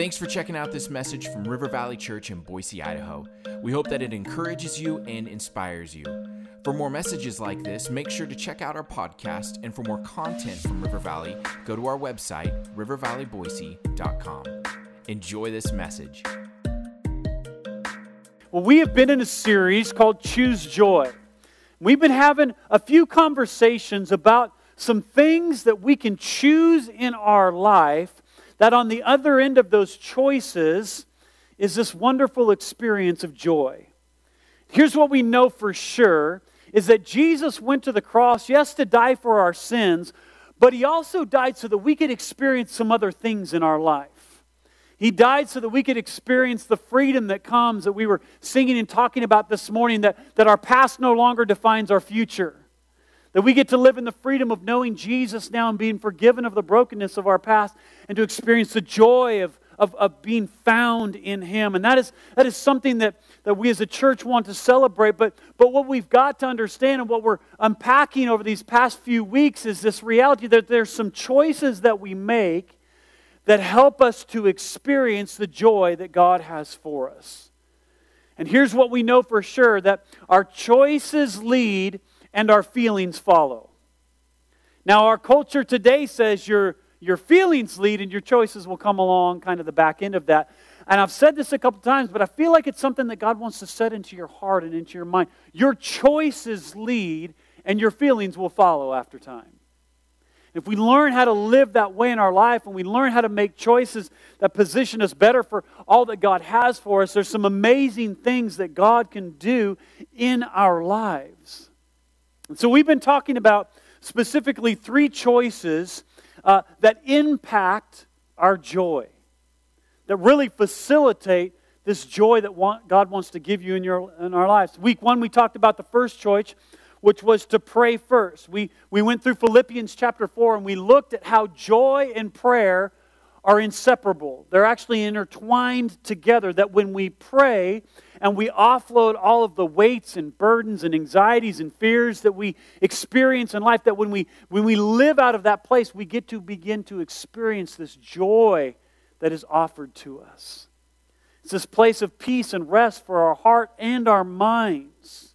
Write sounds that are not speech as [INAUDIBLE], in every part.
Thanks for checking out this message from River Valley Church in Boise, Idaho. We hope that it encourages you and inspires you. For more messages like this, make sure to check out our podcast. And for more content from River Valley, go to our website, rivervalleyboise.com. Enjoy this message. Well, we have been in a series called Choose Joy. We've been having a few conversations about some things that we can choose in our life that on the other end of those choices is this wonderful experience of joy. Here's what we know for sure is that Jesus went to the cross, yes, to die for our sins, but he also died so that we could experience some other things in our life. He died so that we could experience the freedom that comes that we were singing and talking about this morning, that, that our past no longer defines our future. That we get to live in the freedom of knowing Jesus now and being forgiven of the brokenness of our past and to experience the joy of, of, of being found in Him. And that is, that is something that, that we as a church want to celebrate. But, but what we've got to understand and what we're unpacking over these past few weeks is this reality that there's some choices that we make that help us to experience the joy that God has for us. And here's what we know for sure that our choices lead and our feelings follow. Now, our culture today says your, your feelings lead and your choices will come along, kind of the back end of that. And I've said this a couple times, but I feel like it's something that God wants to set into your heart and into your mind. Your choices lead and your feelings will follow after time. If we learn how to live that way in our life and we learn how to make choices that position us better for all that God has for us, there's some amazing things that God can do in our lives. So we've been talking about specifically three choices uh, that impact our joy, that really facilitate this joy that want, God wants to give you in, your, in our lives. Week one, we talked about the first choice, which was to pray first. We, we went through Philippians chapter 4 and we looked at how joy and prayer are inseparable. They're actually intertwined together, that when we pray, and we offload all of the weights and burdens and anxieties and fears that we experience in life that when we when we live out of that place we get to begin to experience this joy that is offered to us. It's this place of peace and rest for our heart and our minds.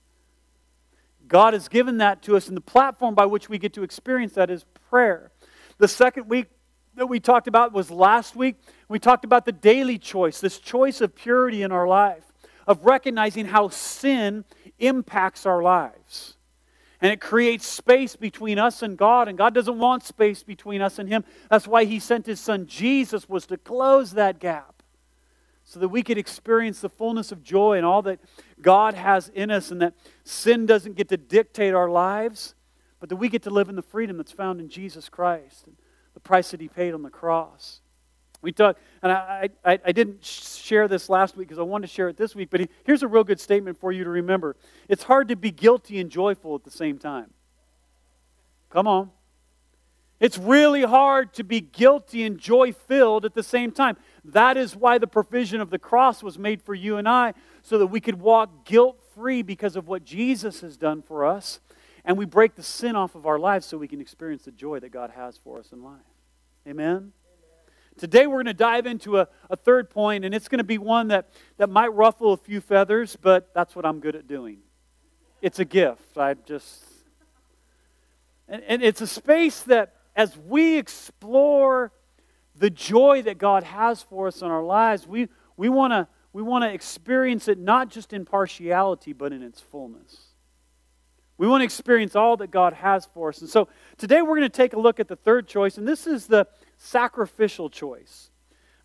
God has given that to us and the platform by which we get to experience that is prayer. The second week that we talked about was last week we talked about the daily choice this choice of purity in our life of recognizing how sin impacts our lives. And it creates space between us and God, and God doesn't want space between us and Him. That's why He sent His Son Jesus, was to close that gap so that we could experience the fullness of joy and all that God has in us, and that sin doesn't get to dictate our lives, but that we get to live in the freedom that's found in Jesus Christ, and the price that He paid on the cross. We talked, and I, I, I didn't share this last week because I wanted to share it this week, but here's a real good statement for you to remember. It's hard to be guilty and joyful at the same time. Come on. It's really hard to be guilty and joy filled at the same time. That is why the provision of the cross was made for you and I, so that we could walk guilt free because of what Jesus has done for us. And we break the sin off of our lives so we can experience the joy that God has for us in life. Amen? Today we're going to dive into a, a third point, and it's going to be one that, that might ruffle a few feathers, but that's what I'm good at doing. It's a gift. I just. And, and it's a space that, as we explore the joy that God has for us in our lives, we, we want to we want to experience it not just in partiality, but in its fullness. We want to experience all that God has for us. And so today we're going to take a look at the third choice, and this is the, sacrificial choice.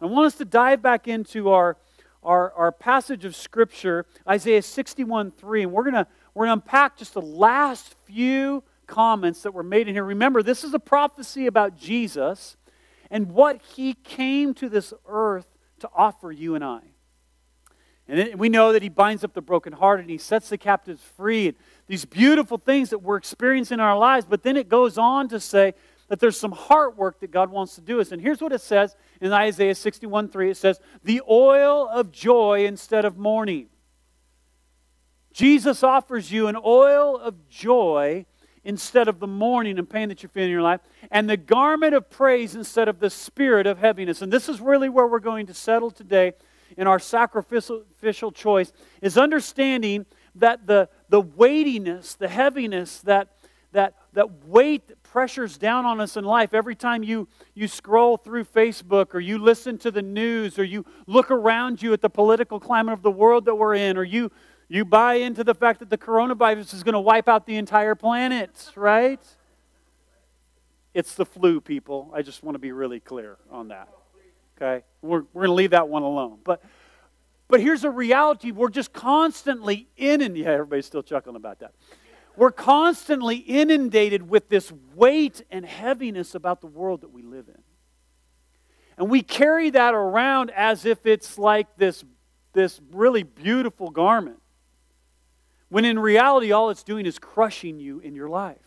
I want us to dive back into our, our, our passage of Scripture, Isaiah 61 3, and we're going to we're gonna unpack just the last few comments that were made in here. Remember, this is a prophecy about Jesus and what he came to this earth to offer you and I. And we know that he binds up the brokenhearted and he sets the captives free. And these beautiful things that we're experiencing in our lives. But then it goes on to say that there's some heart work that God wants to do us. And here's what it says in Isaiah 61 3 it says, The oil of joy instead of mourning. Jesus offers you an oil of joy instead of the mourning and pain that you're feeling in your life, and the garment of praise instead of the spirit of heaviness. And this is really where we're going to settle today in our sacrificial choice, is understanding that the, the weightiness, the heaviness, that, that, that weight that pressures down on us in life every time you, you scroll through Facebook or you listen to the news or you look around you at the political climate of the world that we're in or you you buy into the fact that the coronavirus is going to wipe out the entire planet, right? It's the flu, people. I just want to be really clear on that. Okay? We're, we're going to leave that one alone. But, but here's a reality we're just constantly inundated. Yeah, everybody's still chuckling about that. We're constantly inundated with this weight and heaviness about the world that we live in. And we carry that around as if it's like this, this really beautiful garment. When in reality, all it's doing is crushing you in your life.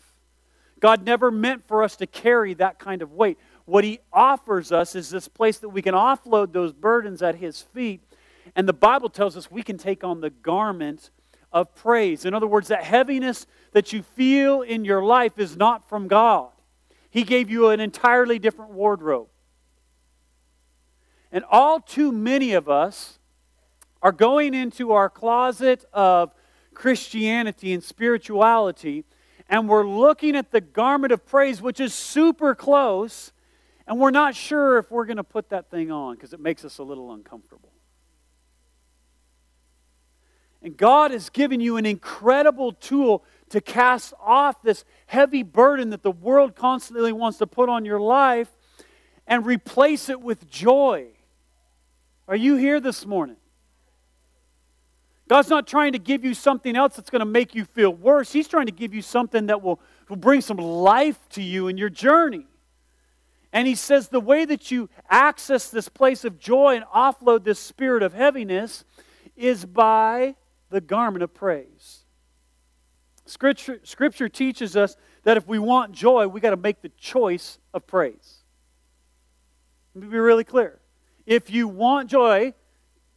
God never meant for us to carry that kind of weight. What He offers us is this place that we can offload those burdens at His feet. And the Bible tells us we can take on the garment of praise. In other words, that heaviness that you feel in your life is not from God. He gave you an entirely different wardrobe. And all too many of us are going into our closet of Christianity and spirituality, and we're looking at the garment of praise, which is super close, and we're not sure if we're going to put that thing on because it makes us a little uncomfortable. And God has given you an incredible tool to cast off this heavy burden that the world constantly wants to put on your life and replace it with joy. Are you here this morning? God's not trying to give you something else that's going to make you feel worse. He's trying to give you something that will, will bring some life to you in your journey. And He says the way that you access this place of joy and offload this spirit of heaviness is by the garment of praise. Scripture, scripture teaches us that if we want joy, we got to make the choice of praise. Let me be really clear. If you want joy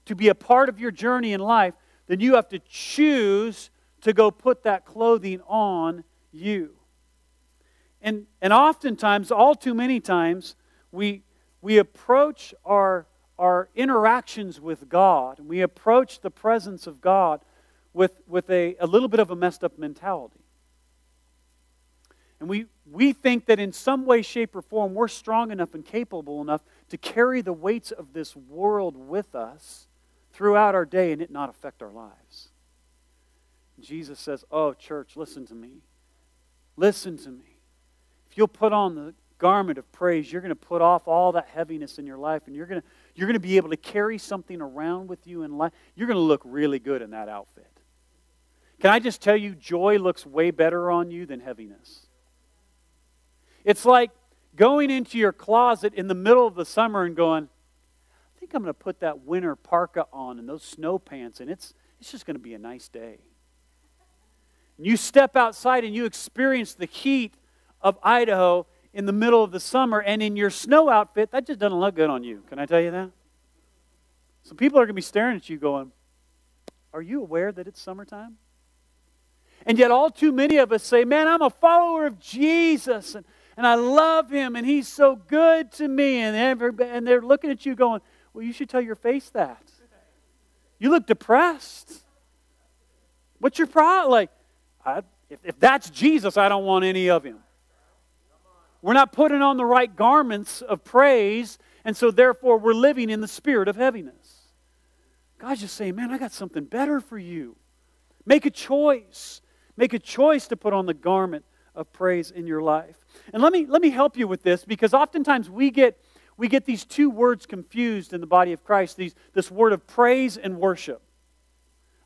to be a part of your journey in life, then you have to choose to go put that clothing on you. And, and oftentimes, all too many times, we, we approach our, our interactions with God, we approach the presence of God with, with a, a little bit of a messed up mentality. And we, we think that in some way, shape, or form, we're strong enough and capable enough to carry the weights of this world with us throughout our day and it not affect our lives. Jesus says, Oh, church, listen to me. Listen to me. You'll put on the garment of praise, you're going to put off all that heaviness in your life and you're going to, you're going to be able to carry something around with you in life. You're going to look really good in that outfit. Can I just tell you, joy looks way better on you than heaviness? It's like going into your closet in the middle of the summer and going, I think I'm going to put that winter parka on and those snow pants, and it's, it's just going to be a nice day. And you step outside and you experience the heat of Idaho in the middle of the summer, and in your snow outfit, that just doesn't look good on you. Can I tell you that? So people are going to be staring at you going, Are you aware that it's summertime? And yet, all too many of us say, Man, I'm a follower of Jesus, and, and I love him, and he's so good to me. And, everybody, and they're looking at you going, well, you should tell your face that. You look depressed. What's your problem? Like, I, if, if that's Jesus, I don't want any of him. We're not putting on the right garments of praise, and so therefore we're living in the spirit of heaviness. God's just saying, man, I got something better for you. Make a choice. Make a choice to put on the garment of praise in your life. And let me, let me help you with this because oftentimes we get we get these two words confused in the body of Christ these, this word of praise and worship.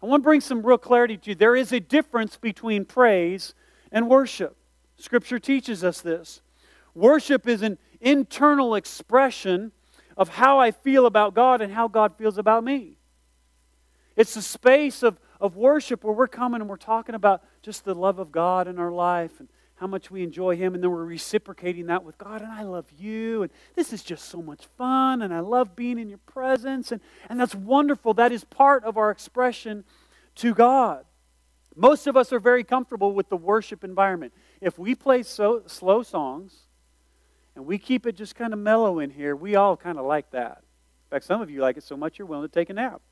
I want to bring some real clarity to you. There is a difference between praise and worship. Scripture teaches us this. Worship is an internal expression of how I feel about God and how God feels about me. It's the space of, of worship where we're coming and we're talking about just the love of God in our life and how much we enjoy Him, and then we're reciprocating that with God, and I love you, and this is just so much fun, and I love being in your presence, and, and that's wonderful. That is part of our expression to God. Most of us are very comfortable with the worship environment. If we play so, slow songs and we keep it just kind of mellow in here, we all kind of like that. In fact, some of you like it so much you're willing to take a nap.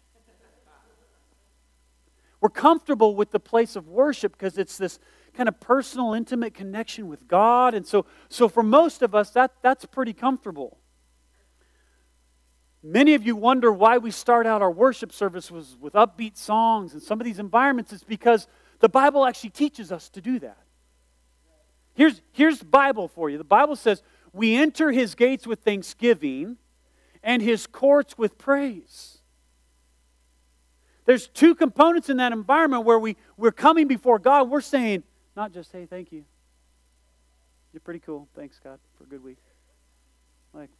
We're comfortable with the place of worship because it's this kind of personal, intimate connection with God. And so, so for most of us, that, that's pretty comfortable. Many of you wonder why we start out our worship service with, with upbeat songs and some of these environments. It's because the Bible actually teaches us to do that. Here's, here's the Bible for you. The Bible says, We enter his gates with thanksgiving and his courts with praise. There's two components in that environment where we, we're coming before God. We're saying, not just, hey, thank you. You're pretty cool. Thanks, God, for a good week. Like,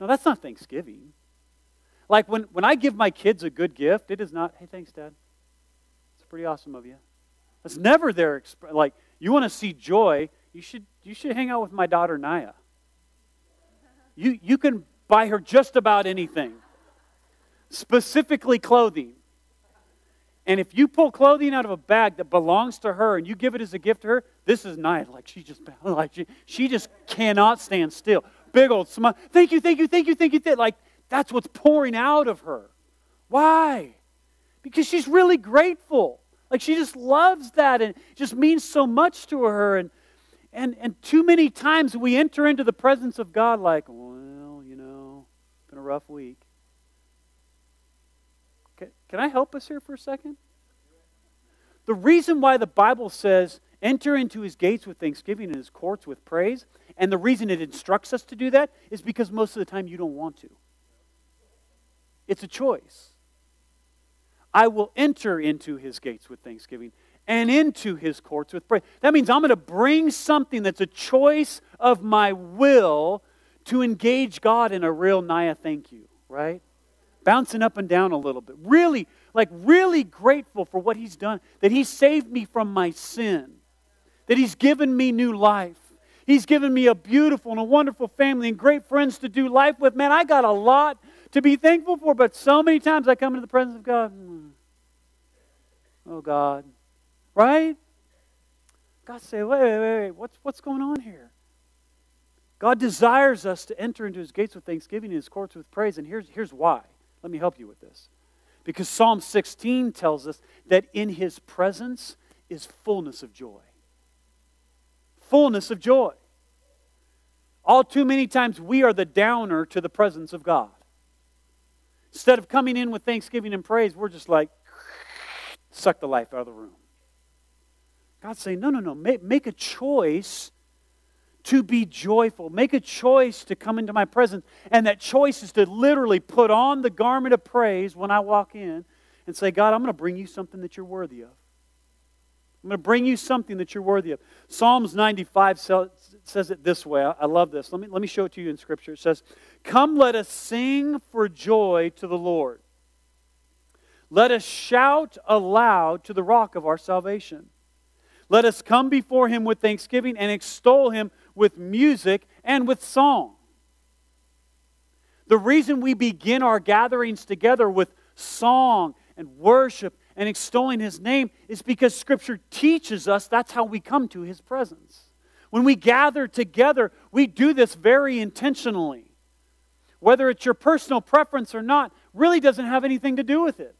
no, that's not Thanksgiving. Like when, when I give my kids a good gift, it is not, hey, thanks, Dad. It's pretty awesome of you. It's never their exp- like you want to see joy, you should you should hang out with my daughter Naya. You you can buy her just about anything. Specifically clothing. And if you pull clothing out of a bag that belongs to her and you give it as a gift to her, this is Naya. Like she just [LAUGHS] like she, she just cannot stand still. Big old smile. Thank you, thank you, thank you, thank you. Like that's what's pouring out of her. Why? Because she's really grateful. Like she just loves that and just means so much to her. And, and, and too many times we enter into the presence of God like, well, you know, it's been a rough week. Can, can I help us here for a second? The reason why the Bible says enter into his gates with thanksgiving and his courts with praise, and the reason it instructs us to do that is because most of the time you don't want to. It's a choice. I will enter into his gates with thanksgiving and into his courts with praise. That means I'm going to bring something that's a choice of my will to engage God in a real Naya thank you, right? Bouncing up and down a little bit. Really, like really grateful for what he's done, that he saved me from my sin, that he's given me new life. He's given me a beautiful and a wonderful family and great friends to do life with. Man, I got a lot to be thankful for. But so many times I come into the presence of God. Hmm, oh, God. Right? God say, wait, wait, wait, what's, what's going on here? God desires us to enter into his gates with thanksgiving and his courts with praise. And here's, here's why. Let me help you with this. Because Psalm 16 tells us that in his presence is fullness of joy. Fullness of joy. All too many times we are the downer to the presence of God. Instead of coming in with thanksgiving and praise, we're just like, suck the life out of the room. God's saying, no, no, no. Make, make a choice to be joyful. Make a choice to come into my presence. And that choice is to literally put on the garment of praise when I walk in and say, God, I'm going to bring you something that you're worthy of. I'm going to bring you something that you're worthy of. Psalms 95 says it this way. I love this. Let me, let me show it to you in Scripture. It says, Come, let us sing for joy to the Lord. Let us shout aloud to the rock of our salvation. Let us come before him with thanksgiving and extol him with music and with song. The reason we begin our gatherings together with song and worship and extolling his name is because Scripture teaches us that's how we come to his presence. When we gather together, we do this very intentionally. Whether it's your personal preference or not, really doesn't have anything to do with it.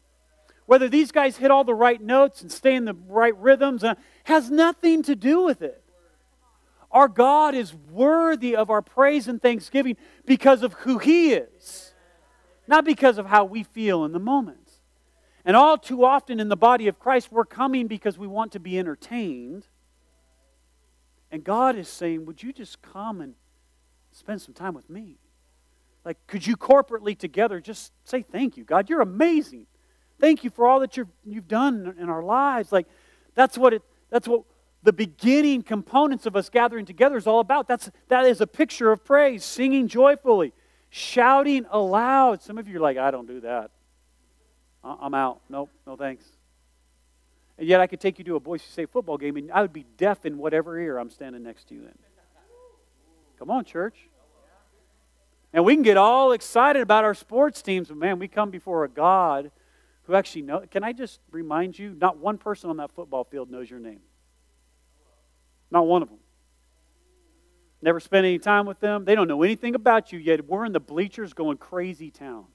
Whether these guys hit all the right notes and stay in the right rhythms uh, has nothing to do with it. Our God is worthy of our praise and thanksgiving because of who He is, not because of how we feel in the moment. And all too often in the body of Christ, we're coming because we want to be entertained. And God is saying, Would you just come and spend some time with me? Like, could you corporately together just say, Thank you, God? You're amazing. Thank you for all that you've, you've done in our lives. Like, that's what it, that's what the beginning components of us gathering together is all about. That's, that is a picture of praise, singing joyfully, shouting aloud. Some of you are like, I don't do that. I'm out. Nope, no thanks. And yet I could take you to a Boise State football game and I would be deaf in whatever ear I'm standing next to you in. Come on, church. And we can get all excited about our sports teams, but man, we come before a God who actually know. Can I just remind you, not one person on that football field knows your name. Not one of them. Never spent any time with them. They don't know anything about you, yet we're in the bleachers going crazy town.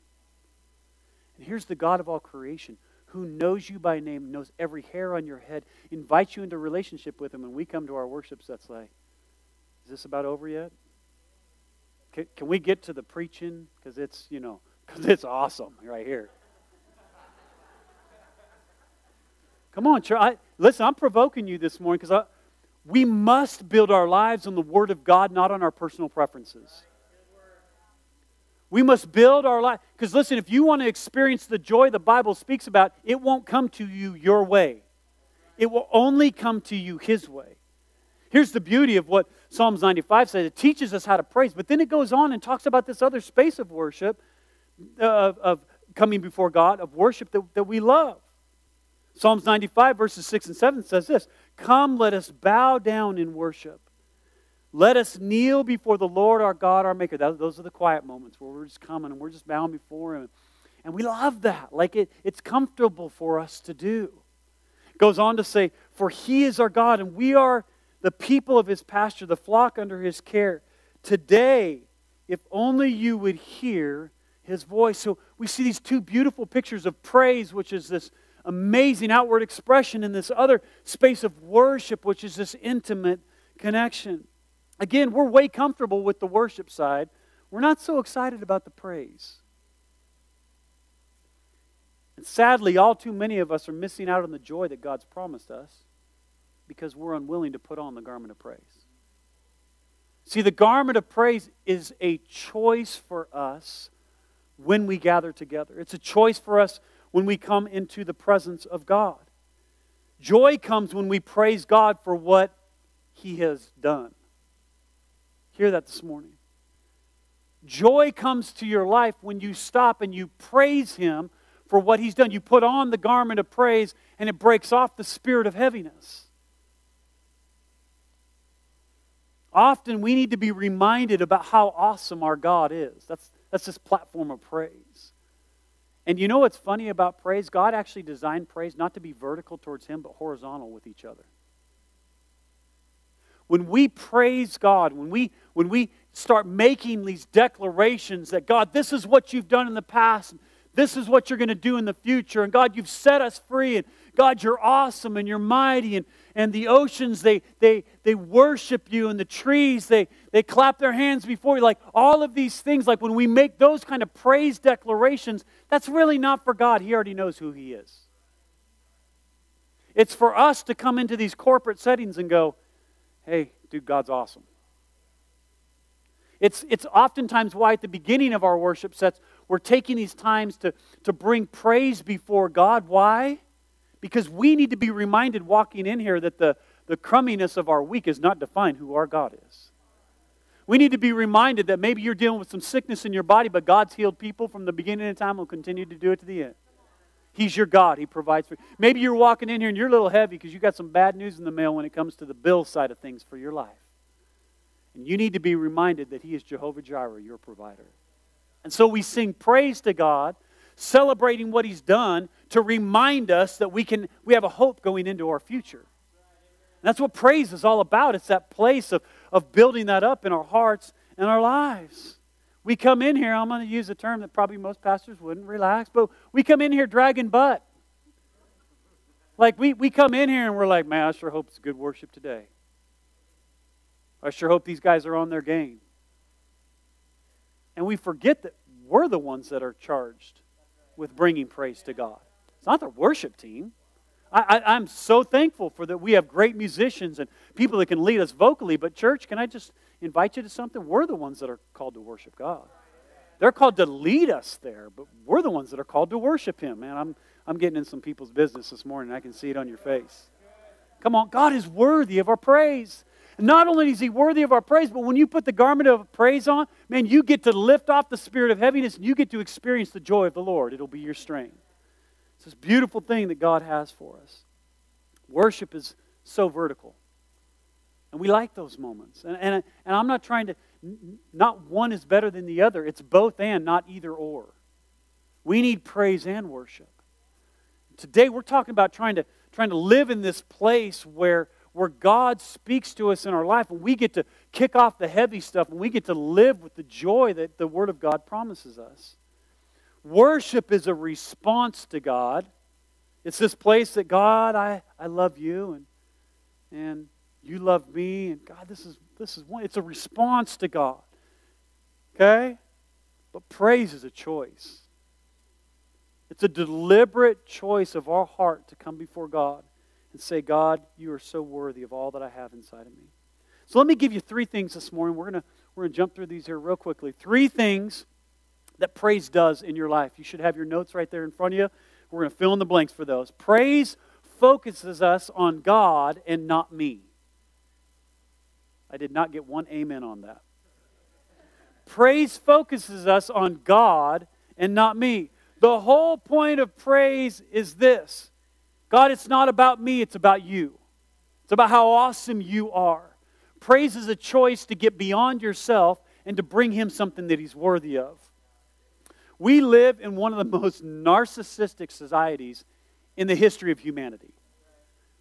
And here's the God of all creation who knows you by name, knows every hair on your head, invites you into relationship with him. And we come to our worship sets like, is this about over yet? Can, can we get to the preaching? Because it's, you know, because it's awesome right here. Come on, church. I, listen, I'm provoking you this morning because we must build our lives on the Word of God, not on our personal preferences. We must build our life. Because listen, if you want to experience the joy the Bible speaks about, it won't come to you your way. It will only come to you His way. Here's the beauty of what Psalms 95 says it teaches us how to praise, but then it goes on and talks about this other space of worship, uh, of, of coming before God, of worship that, that we love. Psalms 95, verses 6 and 7 says this Come, let us bow down in worship. Let us kneel before the Lord our God, our Maker. That, those are the quiet moments where we're just coming and we're just bowing before Him. And we love that. Like it, it's comfortable for us to do. Goes on to say, For He is our God, and we are the people of His pasture, the flock under His care. Today, if only you would hear His voice. So we see these two beautiful pictures of praise, which is this amazing outward expression, and this other space of worship, which is this intimate connection. Again, we're way comfortable with the worship side. We're not so excited about the praise. And sadly, all too many of us are missing out on the joy that God's promised us because we're unwilling to put on the garment of praise. See, the garment of praise is a choice for us when we gather together. It's a choice for us when we come into the presence of God. Joy comes when we praise God for what He has done. Hear that this morning. Joy comes to your life when you stop and you praise Him for what He's done. You put on the garment of praise and it breaks off the spirit of heaviness. Often we need to be reminded about how awesome our God is. That's, that's this platform of praise. And you know what's funny about praise? God actually designed praise not to be vertical towards Him, but horizontal with each other. When we praise God, when we, when we start making these declarations that God, this is what you've done in the past, this is what you're going to do in the future, and God, you've set us free, and God, you're awesome and you're mighty, and, and the oceans, they, they, they worship you, and the trees, they, they clap their hands before you. Like all of these things, like when we make those kind of praise declarations, that's really not for God. He already knows who He is. It's for us to come into these corporate settings and go, hey, dude, God's awesome. It's, it's oftentimes why at the beginning of our worship sets, we're taking these times to, to bring praise before God. Why? Because we need to be reminded walking in here that the, the crumminess of our week is not defined who our God is. We need to be reminded that maybe you're dealing with some sickness in your body, but God's healed people from the beginning of time will continue to do it to the end. He's your God. He provides for you. Maybe you're walking in here and you're a little heavy because you got some bad news in the mail when it comes to the bill side of things for your life. And you need to be reminded that He is Jehovah Jireh, your provider. And so we sing praise to God, celebrating what He's done to remind us that we can we have a hope going into our future. That's what praise is all about. It's that place of, of building that up in our hearts and our lives. We come in here, I'm going to use a term that probably most pastors wouldn't relax, but we come in here dragging butt. Like we, we come in here and we're like, man, I sure hope it's good worship today. I sure hope these guys are on their game. And we forget that we're the ones that are charged with bringing praise to God. Not the worship team. I, I, I'm so thankful for that we have great musicians and people that can lead us vocally. But, church, can I just invite you to something, we're the ones that are called to worship God. They're called to lead us there, but we're the ones that are called to worship Him. Man, I'm, I'm getting in some people's business this morning. I can see it on your face. Come on, God is worthy of our praise. not only is He worthy of our praise, but when you put the garment of praise on, man, you get to lift off the spirit of heaviness and you get to experience the joy of the Lord. It'll be your strength. This beautiful thing that God has for us. Worship is so vertical. And we like those moments. And, and, and I'm not trying to, not one is better than the other. It's both and, not either or. We need praise and worship. Today we're talking about trying to, trying to live in this place where, where God speaks to us in our life and we get to kick off the heavy stuff and we get to live with the joy that the Word of God promises us. Worship is a response to God. It's this place that God, I, I love you and, and you love me and God, this is this is one. It's a response to God. Okay? But praise is a choice. It's a deliberate choice of our heart to come before God and say, God, you are so worthy of all that I have inside of me. So let me give you three things this morning. We're gonna we're to jump through these here real quickly. Three things that praise does in your life. You should have your notes right there in front of you. We're going to fill in the blanks for those. Praise focuses us on God and not me. I did not get one amen on that. Praise focuses us on God and not me. The whole point of praise is this God, it's not about me, it's about you. It's about how awesome you are. Praise is a choice to get beyond yourself and to bring Him something that He's worthy of. We live in one of the [LAUGHS] most narcissistic societies in the history of humanity.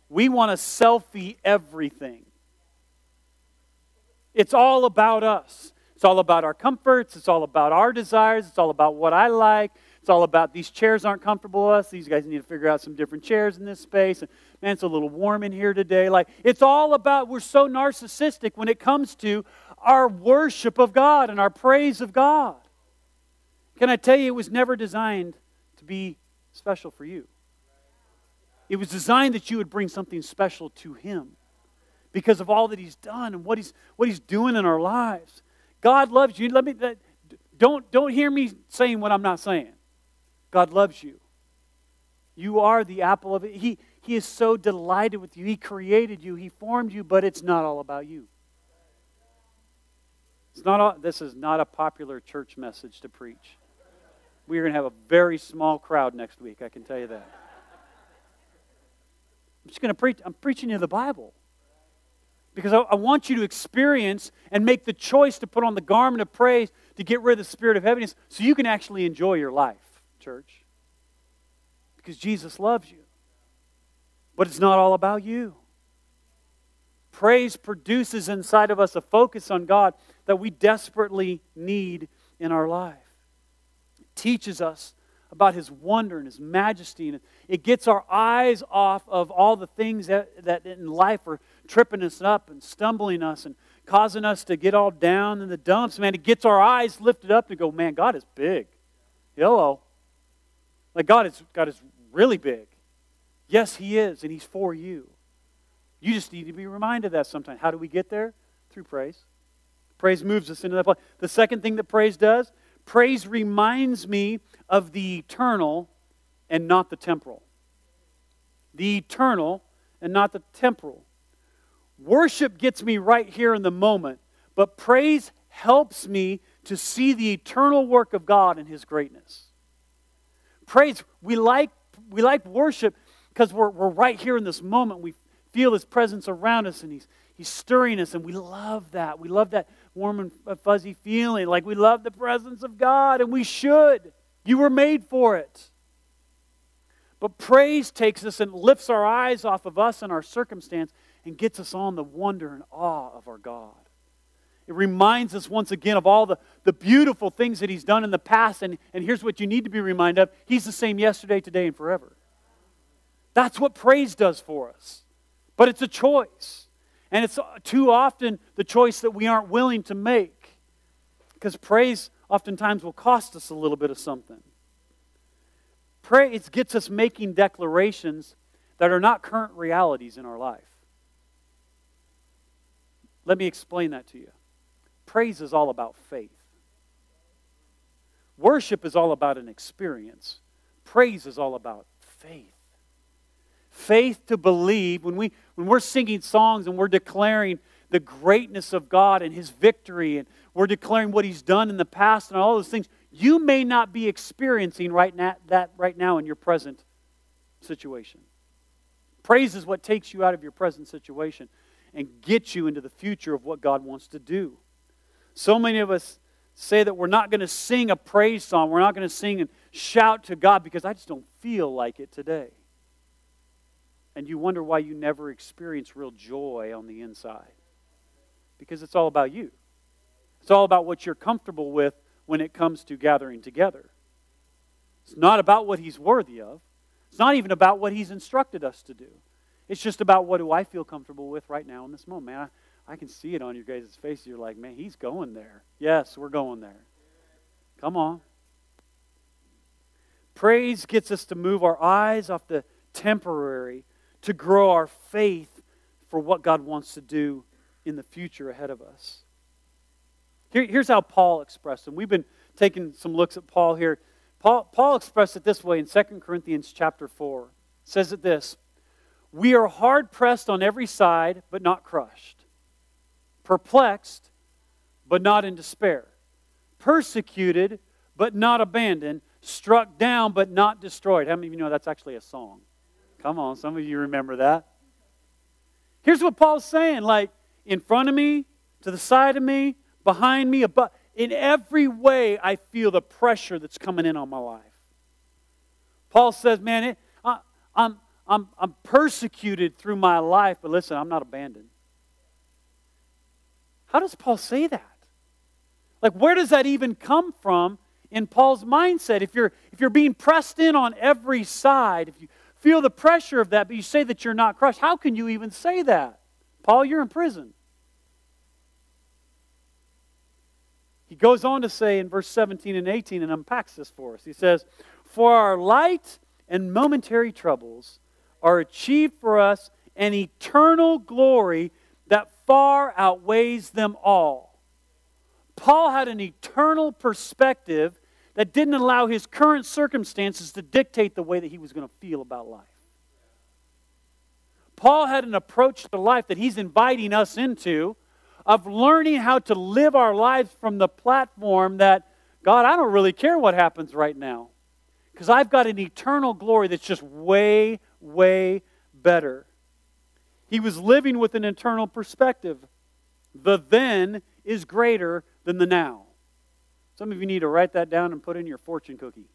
We want to selfie everything. It's all about us. It's all about our comforts. It's all about our desires. It's all about what I like. It's all about these chairs aren't comfortable with us. These guys need to figure out some different chairs in this space. And man, it's a little warm in here today. Like it's all about we're so narcissistic when it comes to our worship of God and our praise of God. Can I tell you it was never designed to be special for you. It was designed that you would bring something special to him because of all that he's done and what he's what he's doing in our lives. God loves you. Let me don't don't hear me saying what I'm not saying. God loves you. You are the apple of it. He, he is so delighted with you. He created you. He formed you, but it's not all about you. It's not all, this is not a popular church message to preach. We're going to have a very small crowd next week, I can tell you that. I'm just going to preach. I'm preaching you the Bible. Because I, I want you to experience and make the choice to put on the garment of praise to get rid of the spirit of heaviness so you can actually enjoy your life church. Because Jesus loves you. But it's not all about you. Praise produces inside of us a focus on God that we desperately need in our life. Teaches us about His wonder and His majesty, and it gets our eyes off of all the things that, that in life are tripping us up and stumbling us and causing us to get all down in the dumps. Man, it gets our eyes lifted up and go, man, God is big. Hello. Like God is, God is really big. Yes, He is, and He's for you. You just need to be reminded of that sometimes. How do we get there? Through praise. Praise moves us into that place. The second thing that praise does, praise reminds me of the eternal and not the temporal. The eternal and not the temporal. Worship gets me right here in the moment, but praise helps me to see the eternal work of God and His greatness praise. We like, we like worship because we're, we're right here in this moment. We feel His presence around us and He's, he's stirring us, and we love that. We love that warm and fuzzy feeling. Like we love the presence of God, and we should. You were made for it. But praise takes us and lifts our eyes off of us and our circumstance and gets us on the wonder and awe of our God. It reminds us once again of all the, the beautiful things that He's done in the past. And, and here's what you need to be reminded of He's the same yesterday, today, and forever. That's what praise does for us. But it's a choice. And it's too often the choice that we aren't willing to make. Because praise oftentimes will cost us a little bit of something. Praise gets us making declarations that are not current realities in our life. Let me explain that to you. Praise is all about faith. Worship is all about an experience. Praise is all about faith. Faith to believe when we when we're singing songs and we're declaring the greatness of God and his victory and we're declaring what he's done in the past and all those things, you may not be experiencing right now, that right now in your present situation. Praise is what takes you out of your present situation and gets you into the future of what God wants to do. So many of us say that we're not going to sing a praise song. We're not going to sing and shout to God because I just don't feel like it today. And you wonder why you never experience real joy on the inside. Because it's all about you. It's all about what you're comfortable with when it comes to gathering together. It's not about what He's worthy of, it's not even about what He's instructed us to do. It's just about what do I feel comfortable with right now in this moment. Man, I, I can see it on your guys' faces. You're like, man, he's going there. Yes, we're going there. Come on. Praise gets us to move our eyes off the temporary to grow our faith for what God wants to do in the future ahead of us. Here, here's how Paul expressed it. We've been taking some looks at Paul here. Paul, Paul expressed it this way in 2 Corinthians chapter 4. It says it this We are hard pressed on every side, but not crushed, perplexed, but not in despair, persecuted, but not abandoned, struck down, but not destroyed. How many of you know that's actually a song? Come on, some of you remember that. Here's what Paul's saying like, in front of me, to the side of me, behind me, above. In every way, I feel the pressure that's coming in on my life. Paul says, Man, it, I, I'm, I'm, I'm persecuted through my life, but listen, I'm not abandoned. How does Paul say that? Like, where does that even come from in Paul's mindset? If you're, if you're being pressed in on every side, if you feel the pressure of that, but you say that you're not crushed, how can you even say that? Paul, you're in prison. He goes on to say in verse 17 and 18 and unpacks this for us. He says, For our light and momentary troubles are achieved for us an eternal glory that far outweighs them all. Paul had an eternal perspective that didn't allow his current circumstances to dictate the way that he was going to feel about life. Paul had an approach to life that he's inviting us into of learning how to live our lives from the platform that, God, I don't really care what happens right now. Because I've got an eternal glory that's just way, way better. He was living with an eternal perspective. The then is greater than the now. Some of you need to write that down and put in your fortune cookie.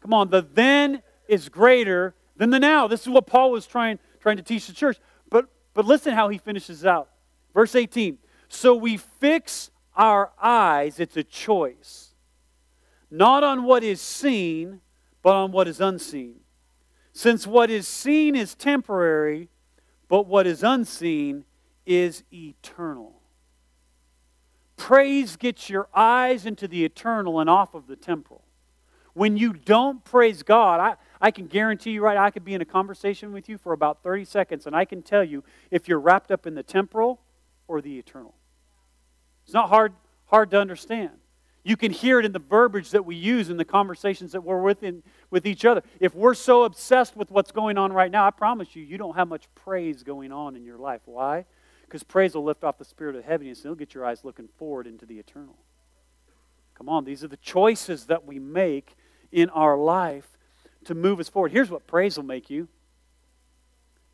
Come on, the then is greater than the now. This is what Paul was trying, trying to teach the church. But but listen how he finishes out. Verse 18. So we fix our eyes, it's a choice, not on what is seen, but on what is unseen. Since what is seen is temporary, but what is unseen is eternal. Praise gets your eyes into the eternal and off of the temporal. When you don't praise God, I, I can guarantee you, right, I could be in a conversation with you for about 30 seconds, and I can tell you if you're wrapped up in the temporal or the eternal. It's not hard, hard to understand. You can hear it in the verbiage that we use in the conversations that we're with, in, with each other. If we're so obsessed with what's going on right now, I promise you, you don't have much praise going on in your life. Why? Because praise will lift off the spirit of heaviness and it'll get your eyes looking forward into the eternal. Come on, these are the choices that we make in our life to move us forward. Here's what praise will make you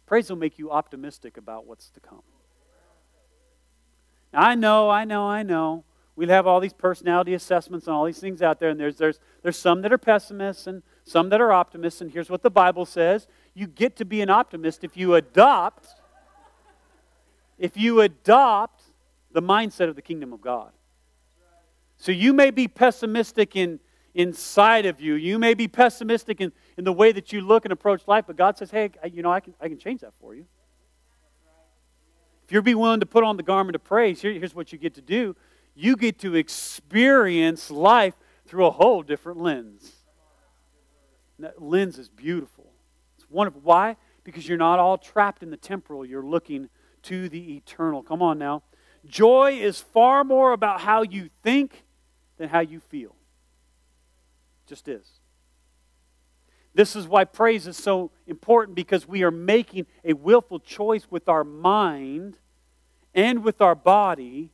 praise will make you optimistic about what's to come. Now, I know, I know, I know. We'll have all these personality assessments and all these things out there, and there's, there's, there's some that are pessimists and some that are optimists. And here's what the Bible says you get to be an optimist if you adopt if you adopt the mindset of the kingdom of God. So you may be pessimistic in inside of you. You may be pessimistic in, in the way that you look and approach life, but God says, hey, you know, I can, I can change that for you. If you're be willing to put on the garment of praise, here, here's what you get to do. You get to experience life through a whole different lens. And that lens is beautiful. It's wonderful. Why? Because you're not all trapped in the temporal. You're looking to the eternal. Come on now. Joy is far more about how you think than how you feel. Just is. This is why praise is so important because we are making a willful choice with our mind and with our body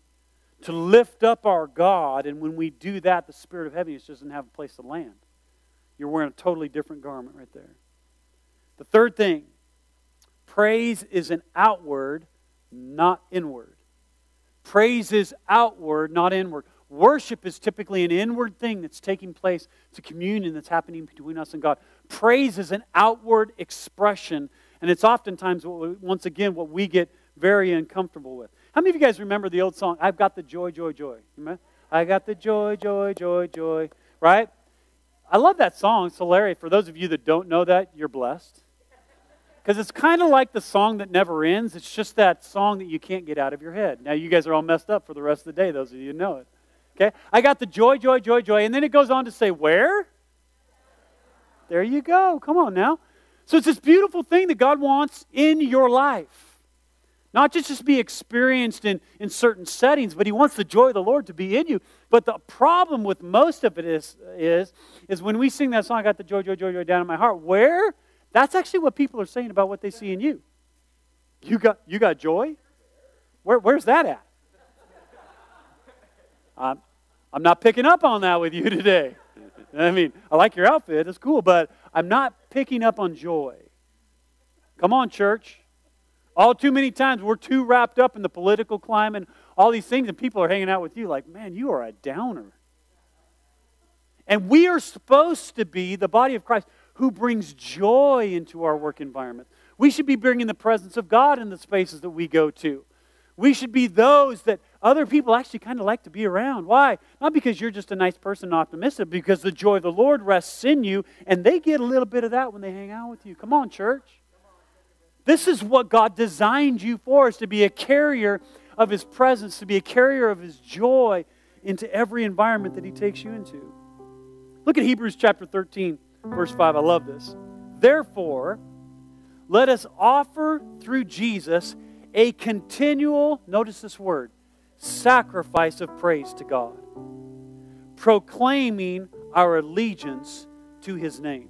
to lift up our God. And when we do that, the spirit of heaviness doesn't have a place to land. You're wearing a totally different garment right there. The third thing praise is an outward, not inward. Praise is outward, not inward. Worship is typically an inward thing that's taking place. It's a communion that's happening between us and God. Praise is an outward expression, and it's oftentimes, once again, what we get very uncomfortable with. How many of you guys remember the old song, I've got the joy, joy, joy? Remember? I got the joy, joy, joy, joy, right? I love that song. It's hilarious. For those of you that don't know that, you're blessed. Because it's kind of like the song that never ends. It's just that song that you can't get out of your head. Now, you guys are all messed up for the rest of the day, those of you who know it. Okay? I got the joy, joy, joy, joy. And then it goes on to say, where? There you go. Come on now. So it's this beautiful thing that God wants in your life. Not just just be experienced in, in certain settings, but he wants the joy of the Lord to be in you. But the problem with most of it is, is, is when we sing that song, I got the joy, joy, joy, joy down in my heart, where? That's actually what people are saying about what they see in you. You got, you got joy? Where, where's that at? I'm, I'm not picking up on that with you [LAUGHS] today. I mean, I like your outfit, it's cool, but I'm not picking up on joy. Come on, church. All too many times we're too wrapped up in the political climate, all these things, and people are hanging out with you like, man, you are a downer. And we are supposed to be the body of Christ who brings joy into our work environment. We should be bringing the presence of God in the spaces that we go to. We should be those that other people actually kind of like to be around. Why? Not because you're just a nice person and optimistic, because the joy of the Lord rests in you, and they get a little bit of that when they hang out with you. Come on, church. This is what God designed you for, is to be a carrier of His presence, to be a carrier of His joy into every environment that He takes you into. Look at Hebrews chapter 13, verse 5. I love this. Therefore, let us offer through Jesus a continual, notice this word, sacrifice of praise to God, proclaiming our allegiance to His name.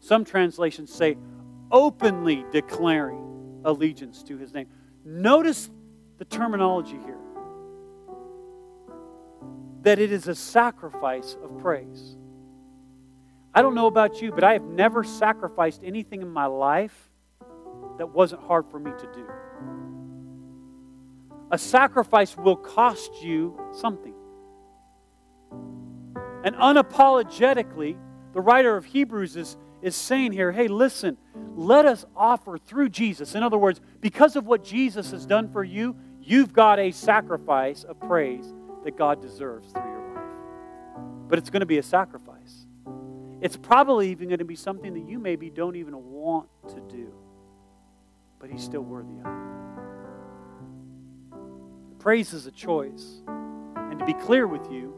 Some translations say openly declaring allegiance to his name. Notice the terminology here that it is a sacrifice of praise. I don't know about you, but I have never sacrificed anything in my life that wasn't hard for me to do. A sacrifice will cost you something. And unapologetically, the writer of Hebrews is, is saying here hey, listen, let us offer through Jesus. In other words, because of what Jesus has done for you, you've got a sacrifice of praise that God deserves through your life. But it's going to be a sacrifice. It's probably even going to be something that you maybe don't even want to do, but He's still worthy of it. Praise is a choice. And to be clear with you,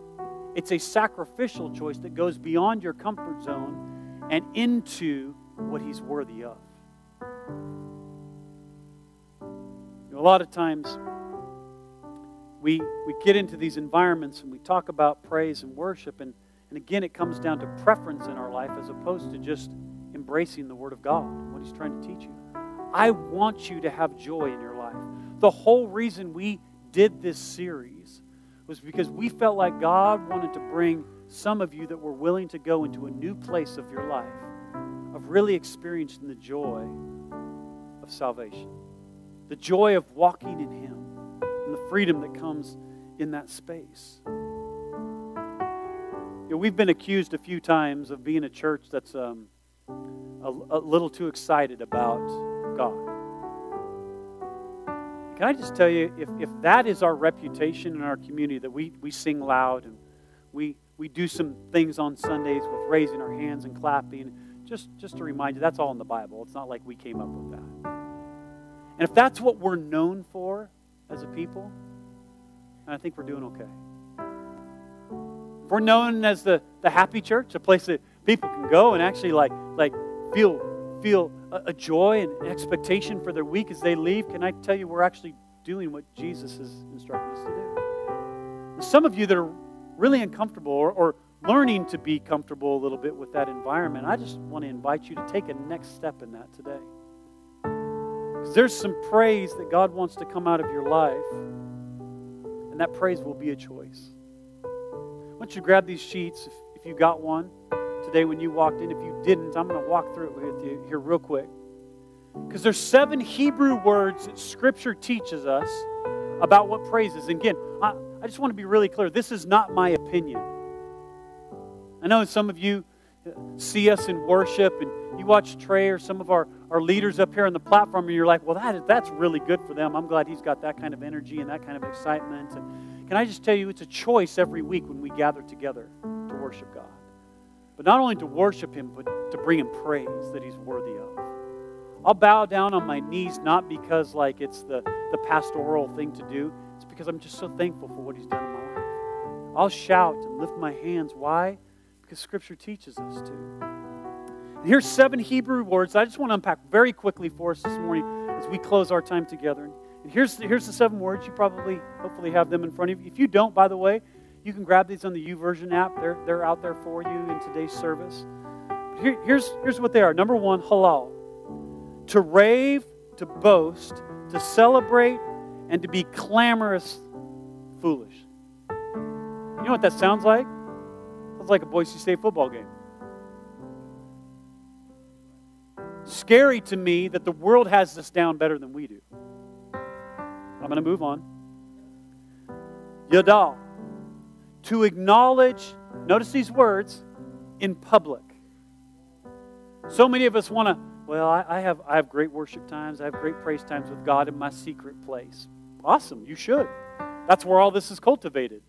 it's a sacrificial choice that goes beyond your comfort zone and into what he's worthy of. You know, a lot of times we, we get into these environments and we talk about praise and worship, and, and again, it comes down to preference in our life as opposed to just embracing the Word of God, what He's trying to teach you. I want you to have joy in your life. The whole reason we did this series was because we felt like God wanted to bring some of you that were willing to go into a new place of your life of really experiencing the joy of salvation, the joy of walking in Him, and the freedom that comes in that space. You know, we've been accused a few times of being a church that's um, a, a little too excited about God. Can I just tell you, if, if that is our reputation in our community, that we, we sing loud and we, we do some things on Sundays with raising our hands and clapping, just, just to remind you, that's all in the Bible. It's not like we came up with that. And if that's what we're known for as a people, I think we're doing okay. If we're known as the, the happy church, a place that people can go and actually like, like feel, feel a, a joy and expectation for their week as they leave, can I tell you we're actually doing what Jesus has instructed us to do? Some of you that are really uncomfortable or, or learning to be comfortable a little bit with that environment, I just want to invite you to take a next step in that today. Because there's some praise that God wants to come out of your life, and that praise will be a choice. Want you grab these sheets if, if you got one today when you walked in. If you didn't, I'm going to walk through it with you here real quick. Because there's seven Hebrew words that Scripture teaches us about what praise is. And again, I, I just want to be really clear. This is not my opinion. I know some of you uh, see us in worship and you watch Trey or some of our, our leaders up here on the platform and you're like, well, that that's really good for them. I'm glad he's got that kind of energy and that kind of excitement. And can I just tell you, it's a choice every week when we gather together to worship God. But not only to worship him, but to bring him praise that he's worthy of. I'll bow down on my knees not because like it's the, the pastoral thing to do. It's because I'm just so thankful for what he's done in my life. I'll shout and lift my hands. Why? Because Scripture teaches us to. And here's seven Hebrew words I just want to unpack very quickly for us this morning as we close our time together. And here's the, here's the seven words. You probably, hopefully, have them in front of you. If you don't, by the way, you can grab these on the YouVersion app. They're, they're out there for you in today's service. Here, here's, here's what they are. Number one, halal. To rave, to boast, to celebrate, and to be clamorous, foolish. You know what that sounds like? Sounds like a Boise State football game. Scary to me that the world has this down better than we do. I'm going to move on. Yadah. To acknowledge, notice these words, in public. So many of us want to, well, I, I, have, I have great worship times, I have great praise times with God in my secret place. Awesome, you should. That's where all this is cultivated.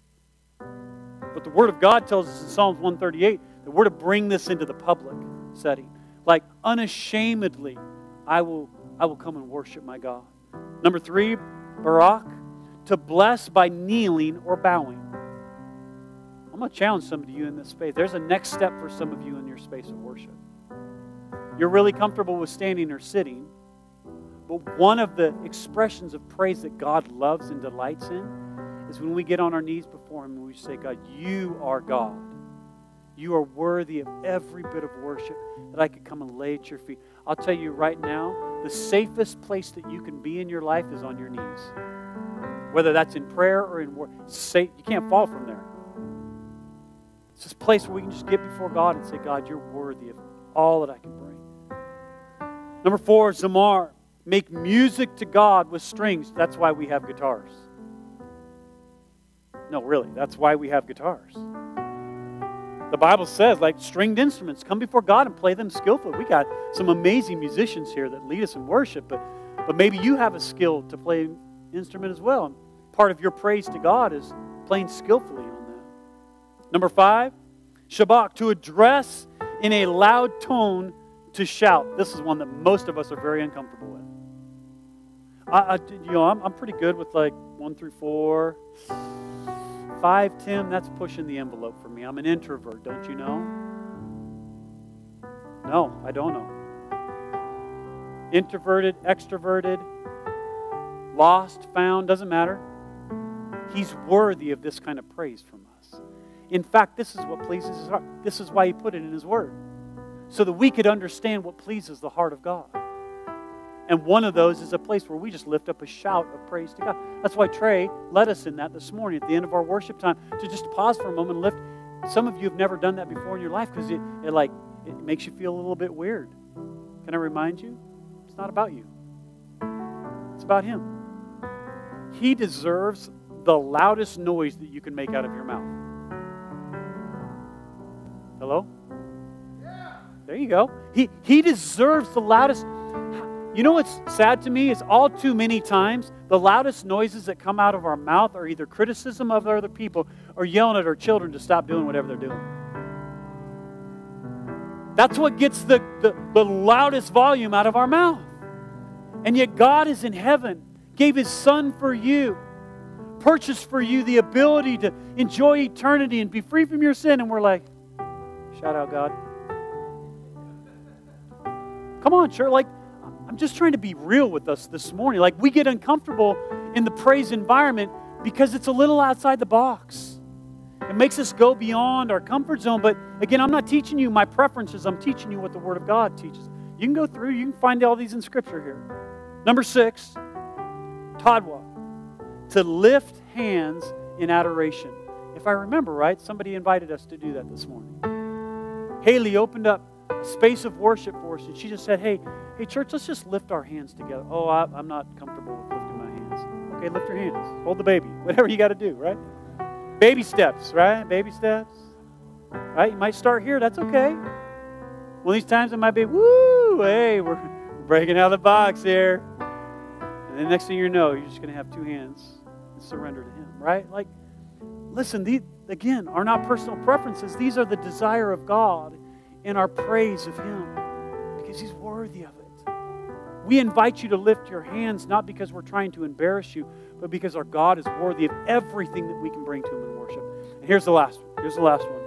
But the Word of God tells us in Psalms 138 that we're to bring this into the public setting. Like unashamedly, I will, I will come and worship my God. Number three, Barak, to bless by kneeling or bowing. I'm going to challenge some of you in this space. There's a next step for some of you in your space of worship. You're really comfortable with standing or sitting, but one of the expressions of praise that God loves and delights in is when we get on our knees before Him and we say, God, you are God. You are worthy of every bit of worship that I could come and lay at your feet. I'll tell you right now, the safest place that you can be in your life is on your knees. Whether that's in prayer or in work, you can't fall from there. It's this place where we can just get before God and say, God, you're worthy of all that I can bring. Number four, Zamar. Make music to God with strings. That's why we have guitars. No, really, that's why we have guitars. The Bible says, like stringed instruments, come before God and play them skillfully. We got some amazing musicians here that lead us in worship, but, but maybe you have a skill to play an instrument as well. And part of your praise to God is playing skillfully on that. Number five, Shabach, to address in a loud tone to shout. This is one that most of us are very uncomfortable with. I, I you know, I'm, I'm pretty good with like one through four five, Tim, that's pushing the envelope for me. I'm an introvert, don't you know? No, I don't know. Introverted, extroverted, lost, found, doesn't matter. He's worthy of this kind of praise from us. In fact, this is what pleases his heart. This is why he put it in his word, so that we could understand what pleases the heart of God. And one of those is a place where we just lift up a shout of praise to God. That's why Trey led us in that this morning at the end of our worship time to just pause for a moment and lift. Some of you have never done that before in your life because it, it like it makes you feel a little bit weird. Can I remind you? It's not about you. It's about him. He deserves the loudest noise that you can make out of your mouth. Hello? Yeah. There you go. He, he deserves the loudest. You know what's sad to me is all too many times the loudest noises that come out of our mouth are either criticism of other people or yelling at our children to stop doing whatever they're doing. That's what gets the, the, the loudest volume out of our mouth. And yet God is in heaven, gave his son for you, purchased for you the ability to enjoy eternity and be free from your sin. And we're like, shout out, God. Come on, church. Like, I'm just trying to be real with us this morning. Like, we get uncomfortable in the praise environment because it's a little outside the box. It makes us go beyond our comfort zone. But again, I'm not teaching you my preferences, I'm teaching you what the Word of God teaches. You can go through, you can find all these in Scripture here. Number six, Towdah, to lift hands in adoration. If I remember right, somebody invited us to do that this morning. Haley opened up a space of worship for us, and she just said, Hey, Hey, church, let's just lift our hands together. Oh, I, am not comfortable with lifting my hands. Okay, lift your hands. Hold the baby. [LAUGHS] Whatever you got to do, right? Baby steps, right? Baby steps. Right? You might start here. That's okay. One of these times it might be, woo, hey, we're [LAUGHS] breaking out of the box here. And then next thing you know, you're just going to have two hands and surrender to Him, right? Like, listen, these, again, are not personal preferences. These are the desire of God in our praise of Him because He's worthy of. We invite you to lift your hands not because we're trying to embarrass you, but because our God is worthy of everything that we can bring to Him in worship. And here's the last one. Here's the last one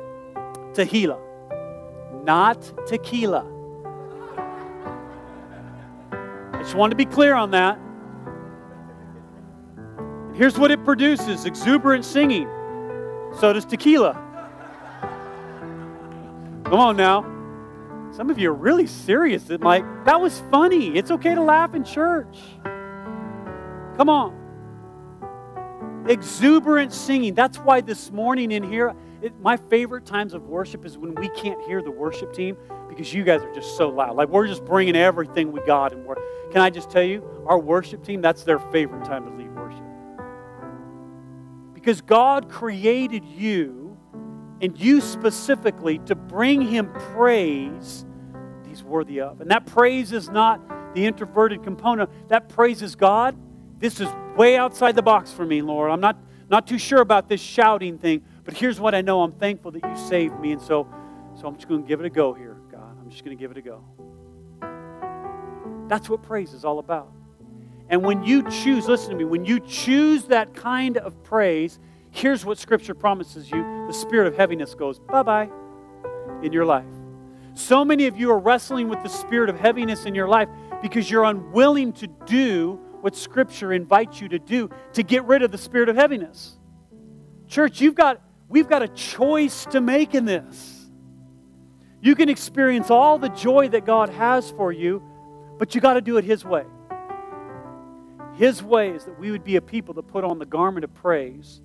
Tehillah, not tequila. I just wanted to be clear on that. Here's what it produces exuberant singing. So does tequila. Come on now. Some of you are really serious. That like that was funny. It's okay to laugh in church. Come on. Exuberant singing. That's why this morning in here, it, my favorite times of worship is when we can't hear the worship team because you guys are just so loud. Like we're just bringing everything we got and work. Can I just tell you, our worship team, that's their favorite time to lead worship. Because God created you and you specifically to bring Him praise He's worthy of. And that praise is not the introverted component, that praise is God. This is way outside the box for me, Lord. I'm not, not too sure about this shouting thing, but here's what I know. I'm thankful that you saved me. And so, so I'm just going to give it a go here, God. I'm just going to give it a go. That's what praise is all about. And when you choose, listen to me, when you choose that kind of praise, here's what Scripture promises you the spirit of heaviness goes bye bye in your life. So many of you are wrestling with the spirit of heaviness in your life because you're unwilling to do what Scripture invites you to do to get rid of the spirit of heaviness. Church, you've got, we've got a choice to make in this. You can experience all the joy that God has for you but you got to do it His way. His way is that we would be a people that put on the garment of praise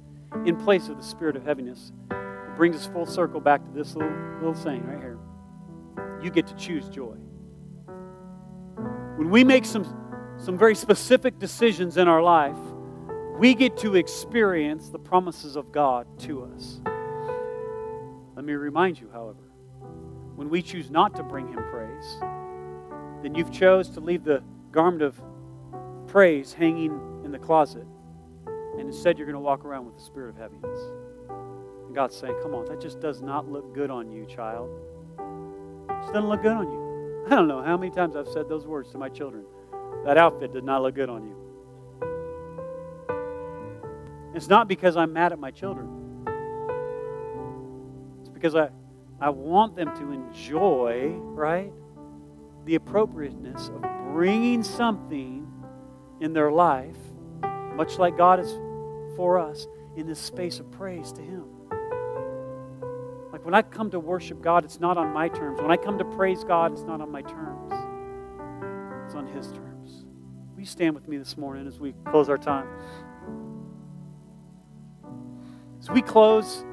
in place of the spirit of heaviness. It brings us full circle back to this little, little saying right here. You get to choose joy. When we make some, some very specific decisions in our life, we get to experience the promises of God to us. Let me remind you, however, when we choose not to bring Him praise, then you've chose to leave the garment of praise hanging in the closet and instead you're going to walk around with the spirit of heaviness. And god's saying come on that just does not look good on you child. It just doesn't look good on you. [LAUGHS] I don't know how many times i've said those words to my children. That outfit did not look good on you. It's not because i'm mad at my children. It's because i i want them to enjoy right the appropriateness of bringing something in their life, much like God is for us, in this space of praise to Him. Like when I come to worship God, it's not on my terms. When I come to praise God, it's not on my terms, it's on His terms. Will you stand with me this morning as we close our time? As we close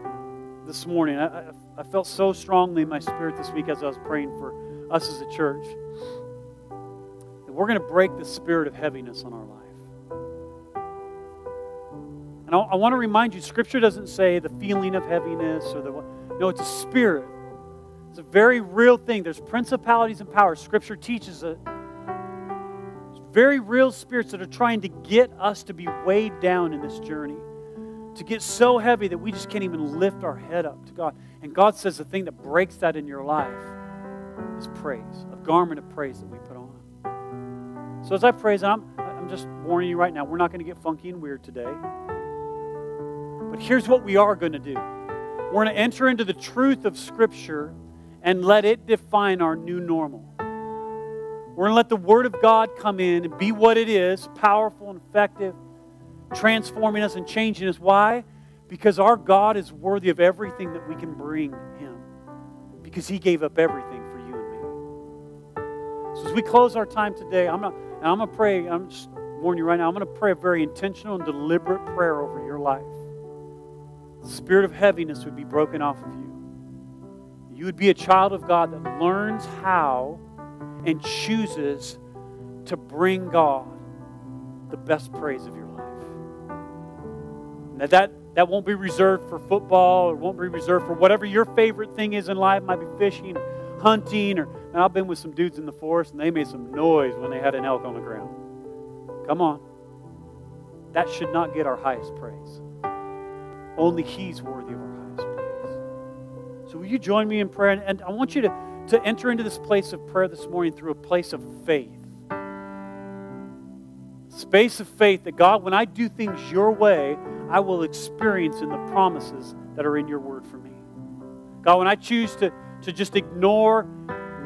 this morning, I, I, I felt so strongly in my spirit this week as I was praying for us as a church, that we're going to break the spirit of heaviness on our life. And I, I want to remind you, Scripture doesn't say the feeling of heaviness or the no, it's a spirit. It's a very real thing. There's principalities and powers. Scripture teaches it. Very real spirits that are trying to get us to be weighed down in this journey, to get so heavy that we just can't even lift our head up to God. And God says the thing that breaks that in your life is praise, a garment of praise that we put on. So as I praise, I'm, I'm just warning you right now, we're not going to get funky and weird today. But here's what we are going to do we're going to enter into the truth of Scripture and let it define our new normal. We're going to let the Word of God come in and be what it is powerful and effective, transforming us and changing us. Why? Because our God is worthy of everything that we can bring Him, because He gave up everything for you and me. so as we close our time today, I'm going to pray, I'm just warning you right now, I'm going to pray a very intentional and deliberate prayer over your life. The spirit of heaviness would be broken off of you. You would be a child of God that learns how and chooses to bring God the best praise of your life. Now that that won't be reserved for football or won't be reserved for whatever your favorite thing is in life. It might be fishing, or hunting, or I've been with some dudes in the forest and they made some noise when they had an elk on the ground. Come on. That should not get our highest praise. Only He's worthy of our highest praise. So, will you join me in prayer? And I want you to, to enter into this place of prayer this morning through a place of faith. Space of faith that God, when I do things your way, I will experience in the promises that are in your word for me. God, when I choose to, to just ignore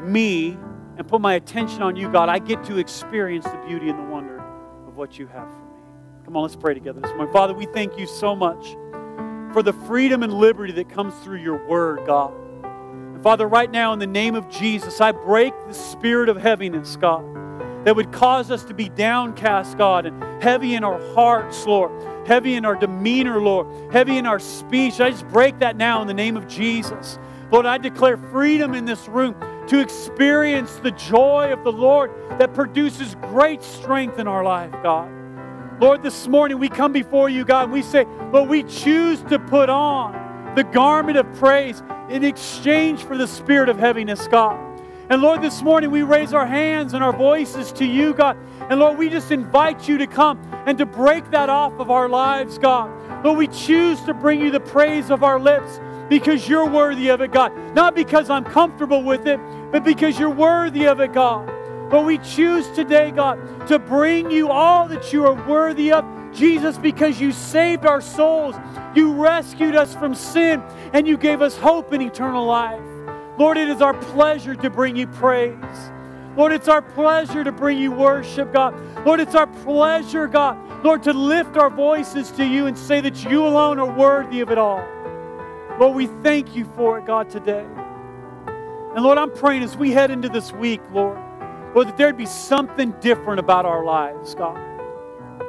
me and put my attention on you, God, I get to experience the beauty and the wonder of what you have for me. Come on, let's pray together this morning. Father, we thank you so much for the freedom and liberty that comes through your word, God. And Father, right now, in the name of Jesus, I break the spirit of heaviness, God, that would cause us to be downcast, God, and heavy in our hearts, Lord, heavy in our demeanor, Lord, heavy in our speech. I just break that now in the name of Jesus. Lord, I declare freedom in this room to experience the joy of the Lord that produces great strength in our life, God. Lord, this morning we come before you, God, and we say, Lord, we choose to put on the garment of praise in exchange for the spirit of heaviness, God. And Lord, this morning we raise our hands and our voices to you, God. And Lord, we just invite you to come and to break that off of our lives, God. Lord, we choose to bring you the praise of our lips because you're worthy of it, God. Not because I'm comfortable with it, but because you're worthy of it, God. But we choose today, God, to bring you all that you are worthy of, Jesus, because you saved our souls. You rescued us from sin, and you gave us hope in eternal life. Lord, it is our pleasure to bring you praise. Lord, it's our pleasure to bring you worship, God. Lord, it's our pleasure, God, Lord, to lift our voices to you and say that you alone are worthy of it all. Lord, we thank you for it, God, today. And Lord, I'm praying as we head into this week, Lord, Lord, that there'd be something different about our lives, God.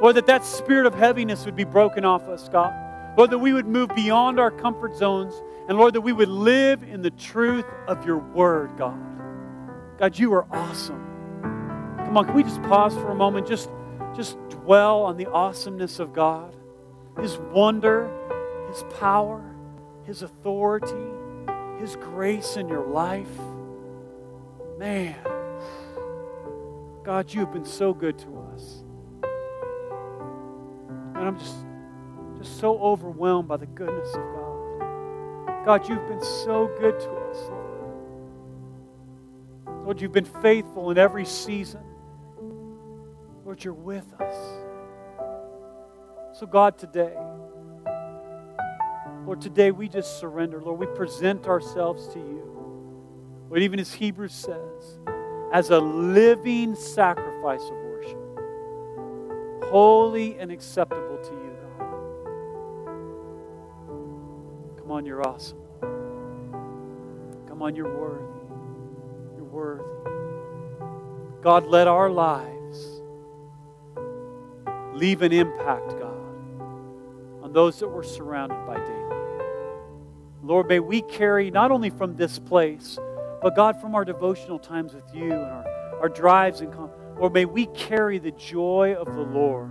Lord, that that spirit of heaviness would be broken off us, God. Lord, that we would move beyond our comfort zones. And Lord, that we would live in the truth of your word, God. God, you are awesome. Come on, can we just pause for a moment? Just, just dwell on the awesomeness of God, His wonder, His power, His authority, His grace in your life. Man. God, you have been so good to us. And I'm just, just so overwhelmed by the goodness of God. God, you've been so good to us. Lord, you've been faithful in every season. Lord, you're with us. So, God, today, Lord, today we just surrender. Lord, we present ourselves to you. Lord, even as Hebrews says, as a living sacrifice of worship, holy and acceptable to you, God. Come on, you're awesome. Come on, you're worthy. You're worthy. God, let our lives leave an impact, God, on those that we're surrounded by daily. Lord, may we carry not only from this place, but God, from our devotional times with you and our, our drives and Lord, may we carry the joy of the Lord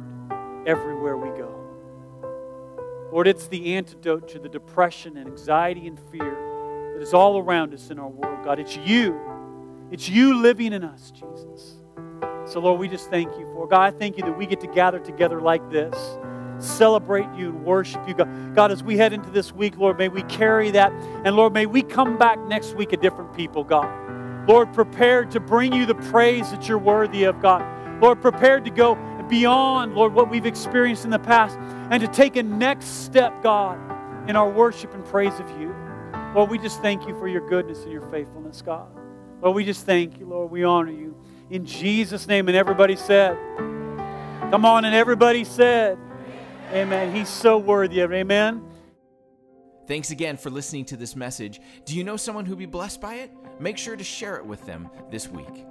everywhere we go. Lord, it's the antidote to the depression and anxiety and fear that is all around us in our world, God. It's you. It's you living in us, Jesus. So, Lord, we just thank you for. God, I thank you that we get to gather together like this celebrate you and worship you. God. God, as we head into this week, Lord, may we carry that. And Lord, may we come back next week a different people, God. Lord, prepared to bring you the praise that you're worthy of, God. Lord, prepared to go beyond, Lord, what we've experienced in the past and to take a next step, God, in our worship and praise of you. Lord, we just thank you for your goodness and your faithfulness, God. Lord, we just thank you, Lord. We honor you. In Jesus' name. And everybody said, Come on, and everybody said, Amen. He's so worthy of it. Amen. Thanks again for listening to this message. Do you know someone who'd be blessed by it? Make sure to share it with them this week.